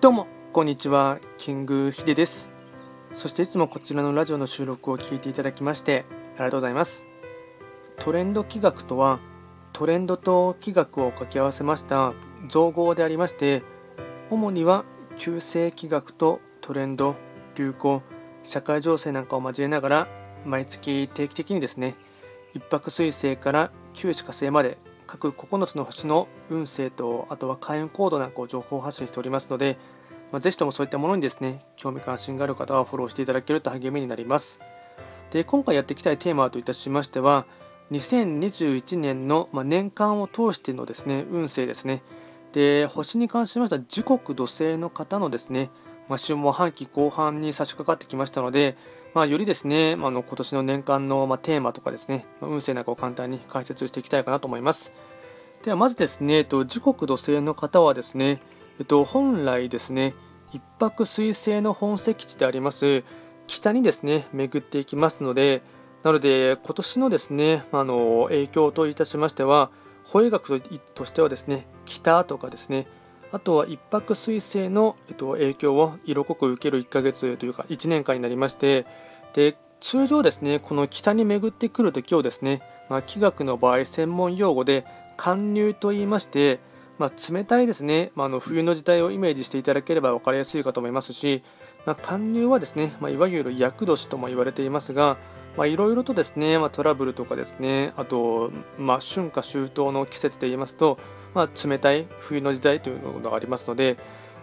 どうも。こんにちは。キングヒデです。そしていつもこちらのラジオの収録を聞いていただきましてありがとうございます。トレンド企画とはトレンドと企画を掛け合わせました造語でありまして主には旧世企画とトレンド流行社会情勢なんかを交えながら毎月定期的にですね一泊水星から旧歯火星まで各9つの星の運勢とあとは開運コードなんかを情報発信しておりますので、まあ、ぜひともそういったものにですね興味関心がある方はフォローしていただけると励みになります。で今回やっていきたいテーマといたしましては2021年の、ま年間を通してのですね運勢ですね。で星に関しましては時刻土星の方のですね、まあ、週も半期後半に差し掛かってきましたので、まあ、よりですね、まあ、の今年の年間の、まテーマとかですね、ま運勢なんかを簡単に解説していきたいかなと思います。ではまずですね、えっと、時刻土星の方はですね、えっと、本来ですね、一泊水星の本石地であります北にですね、巡っていきますので、なので、今年のですね、あの影響といたしましては、保衛学としてはですね、北とかですね、あとは一泊水星の、えっと、影響を色濃く受ける1ヶ月というか1年間になりまして、で通常ですね、この北に巡ってくるときをですね、まあ、気学の場合、専門用語で寒流と言いまして、まあ、冷たいですね、まあ、の冬の時代をイメージしていただければ分かりやすいかと思いますし、まあ、寒流はですね、ま、いわゆる厄年とも言われていますが、いろいろとですね、まあ、トラブルとかですね、あと、まあ、春夏秋冬の季節で言いますと、まあ、冷たい冬の時代というのがありますので、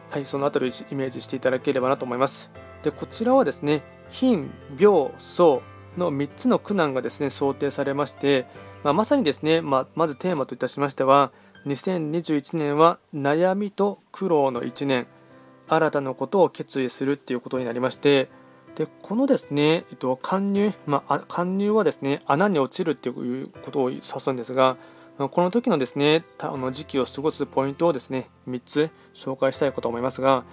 はい、そのあたりをイメージしていただければなと思います。でこちらはですね、貧、病、相の3つの苦難がですね想定されまして、まあ、まさにですね、まあ、まずテーマといたしましては2021年は悩みと苦労の1年新たなことを決意するっていうことになりましてでこのですね、えっと、貫入、まあ、貫入はですね穴に落ちるっていうことを指すんですがこの時のですねあの時期を過ごすポイントをですね3つ紹介したいかと思いますが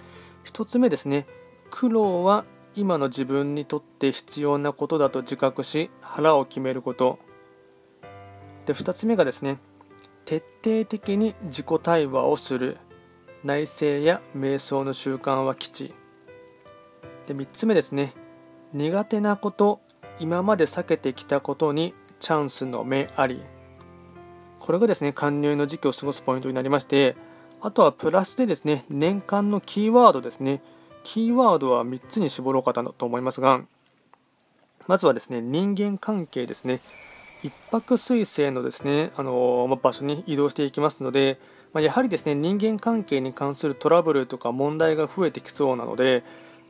1つ目ですね苦労は今の自分にとって必要なことだと自覚し腹を決めること。で2つ目がですね徹底的に自己対話をする。内政や瞑想の習慣は基地。で3つ目ですね。苦手なこと今まで避けてきたことにチャンスの目あり。これがですね勧入の時期を過ごすポイントになりましてあとはプラスでですね年間のキーワードですね。キーワードは3つに絞ろうかと思いますがまずはですね人間関係ですね。一泊水星のですね、あの場所に移動していきますので、まやはりですね人間関係に関するトラブルとか問題が増えてきそうなので、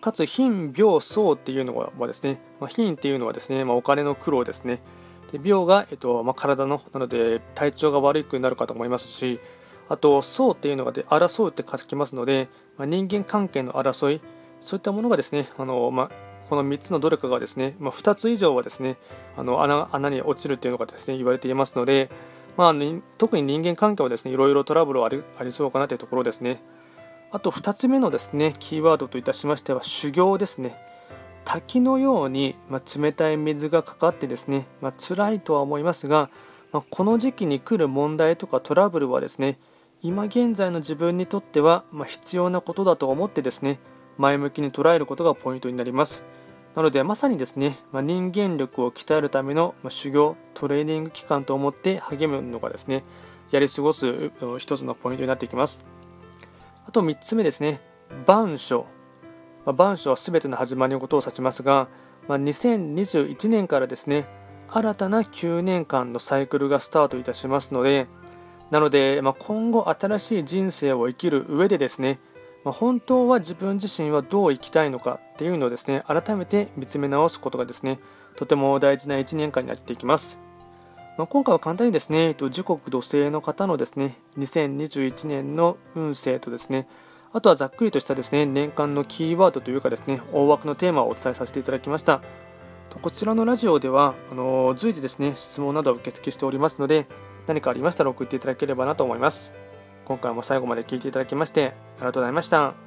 かつ貧、病、相っていうのはですね、まあ、貧っていうのはですね、まあ、お金の苦労ですね。で病が、えっとまあ、体のなので体調が悪くなるかと思いますし、あと、相っていうのがで争うって書きますので、まあ、人間関係の争い、そういったものがですね、あのまあ、この3つのどれかがですね、まあ、2つ以上はですねあの穴穴に落ちるというのがですね言われていますので、まあ、特に人間関係はですねいろいろトラブルはありありそうかなというところですね。あと2つ目のですねキーワードといたしましては修行ですね。滝のように、まあ、冷たい水がかかってですね、まあ、辛いとは思いますが、まあ、この時期に来る問題とかトラブルはですね今現在の自分にとっては、ま必要なことだと思ってですね前向きに捉えることがポイントになります。なのでまさにですね、ま、人間力を鍛えるための、ま修行、トレーニング期間と思って励むのがですね、やり過ごす一つのポイントになっていきます。あと3つ目ですね、万書。まあ、万書は全ての始まりのことを指しますが、まあ、2021年からですね、新たな9年間のサイクルがスタートいたしますので、なので、まあ、今後新しい人生を生きる上でですね、まあ、本当は自分自身はどう生きたいのかっていうのをですね改めて見つめ直すことがですねとても大事な1年間になっていきます、まあ、今回は簡単にですねえっと時刻土星の方のですね2021年の運勢とですねあとはざっくりとしたですね年間のキーワードというかですね大枠のテーマをお伝えさせていただきましたこちらのラジオではあの随時ですね質問などを受付しておりますので何かありましたら送っていただければなと思います今回も最後まで聴いていただきましてありがとうございました。